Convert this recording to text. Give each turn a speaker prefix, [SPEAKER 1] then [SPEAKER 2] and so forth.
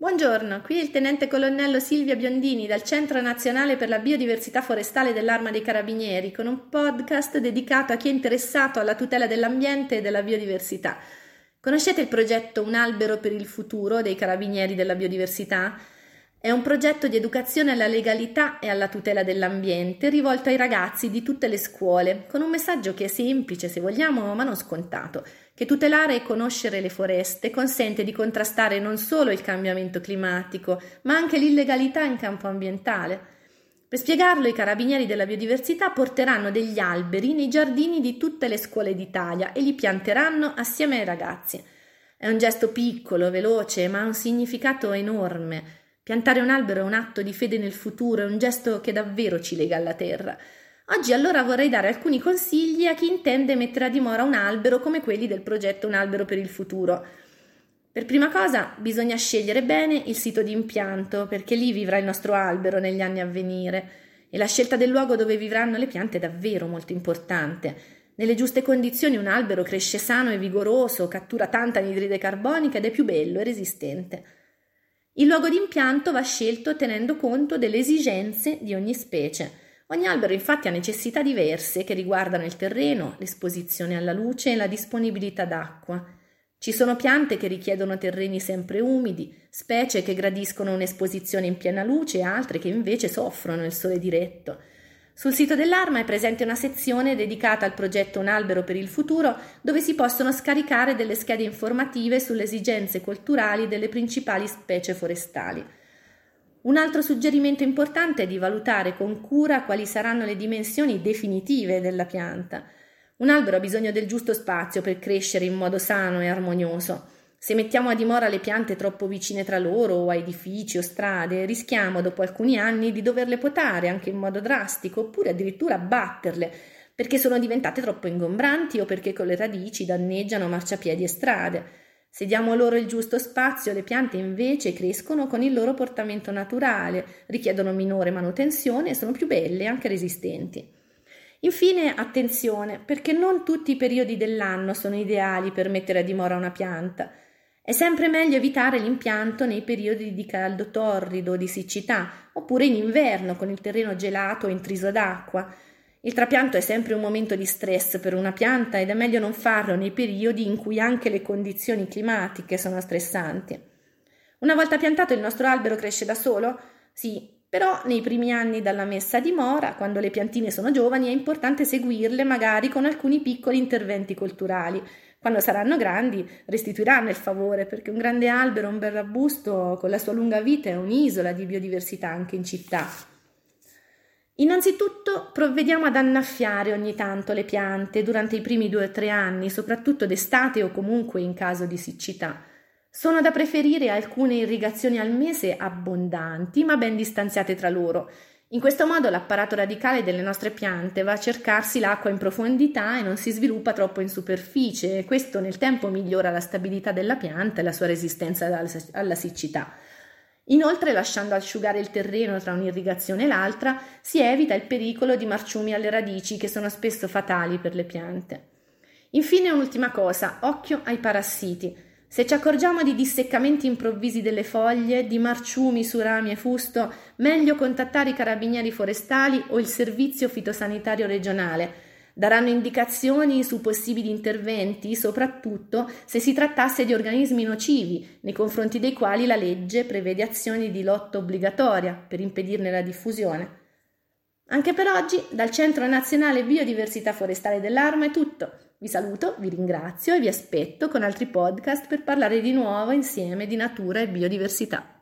[SPEAKER 1] Buongiorno, qui il tenente colonnello Silvia Biondini dal Centro Nazionale per la Biodiversità Forestale dell'Arma dei Carabinieri con un podcast dedicato a chi è interessato alla tutela dell'ambiente e della biodiversità. Conoscete il progetto Un albero per il futuro dei Carabinieri della Biodiversità? È un progetto di educazione alla legalità e alla tutela dell'ambiente rivolto ai ragazzi di tutte le scuole, con un messaggio che è semplice, se vogliamo, ma non scontato, che tutelare e conoscere le foreste consente di contrastare non solo il cambiamento climatico, ma anche l'illegalità in campo ambientale. Per spiegarlo, i carabinieri della biodiversità porteranno degli alberi nei giardini di tutte le scuole d'Italia e li pianteranno assieme ai ragazzi. È un gesto piccolo, veloce, ma ha un significato enorme. Piantare un albero è un atto di fede nel futuro, è un gesto che davvero ci lega alla terra. Oggi allora vorrei dare alcuni consigli a chi intende mettere a dimora un albero come quelli del progetto Un albero per il futuro. Per prima cosa bisogna scegliere bene il sito di impianto, perché lì vivrà il nostro albero negli anni a venire. E la scelta del luogo dove vivranno le piante è davvero molto importante. Nelle giuste condizioni un albero cresce sano e vigoroso, cattura tanta anidride carbonica ed è più bello e resistente. Il luogo di impianto va scelto tenendo conto delle esigenze di ogni specie. Ogni albero infatti ha necessità diverse che riguardano il terreno, l'esposizione alla luce e la disponibilità d'acqua. Ci sono piante che richiedono terreni sempre umidi, specie che gradiscono un'esposizione in piena luce e altre che invece soffrono il sole diretto. Sul sito dell'Arma è presente una sezione dedicata al progetto Un albero per il futuro, dove si possono scaricare delle schede informative sulle esigenze culturali delle principali specie forestali. Un altro suggerimento importante è di valutare con cura quali saranno le dimensioni definitive della pianta. Un albero ha bisogno del giusto spazio per crescere in modo sano e armonioso. Se mettiamo a dimora le piante troppo vicine tra loro o a edifici o strade, rischiamo dopo alcuni anni di doverle potare anche in modo drastico oppure addirittura abbatterle perché sono diventate troppo ingombranti o perché con le radici danneggiano marciapiedi e strade. Se diamo loro il giusto spazio, le piante invece crescono con il loro portamento naturale, richiedono minore manutenzione e sono più belle e anche resistenti. Infine, attenzione, perché non tutti i periodi dell'anno sono ideali per mettere a dimora una pianta. È sempre meglio evitare l'impianto nei periodi di caldo torrido di siccità, oppure in inverno con il terreno gelato o intriso d'acqua, il trapianto è sempre un momento di stress per una pianta ed è meglio non farlo nei periodi in cui anche le condizioni climatiche sono stressanti. Una volta piantato il nostro albero cresce da solo? Sì, però nei primi anni dalla messa a dimora, quando le piantine sono giovani, è importante seguirle magari con alcuni piccoli interventi culturali. Quando saranno grandi restituiranno il favore, perché un grande albero, un bel arbusto con la sua lunga vita è un'isola di biodiversità anche in città. Innanzitutto provvediamo ad annaffiare ogni tanto le piante durante i primi due o tre anni, soprattutto d'estate o comunque in caso di siccità. Sono da preferire alcune irrigazioni al mese abbondanti ma ben distanziate tra loro. In questo modo l'apparato radicale delle nostre piante va a cercarsi l'acqua in profondità e non si sviluppa troppo in superficie e questo nel tempo migliora la stabilità della pianta e la sua resistenza alla siccità. Inoltre, lasciando asciugare il terreno tra un'irrigazione e l'altra, si evita il pericolo di marciumi alle radici che sono spesso fatali per le piante. Infine, un'ultima cosa, occhio ai parassiti. Se ci accorgiamo di disseccamenti improvvisi delle foglie, di marciumi su rami e fusto, meglio contattare i carabinieri forestali o il servizio fitosanitario regionale daranno indicazioni su possibili interventi, soprattutto se si trattasse di organismi nocivi, nei confronti dei quali la legge prevede azioni di lotta obbligatoria per impedirne la diffusione. Anche per oggi, dal Centro Nazionale Biodiversità Forestale dell'Arma è tutto. Vi saluto, vi ringrazio e vi aspetto con altri podcast per parlare di nuovo insieme di natura e biodiversità.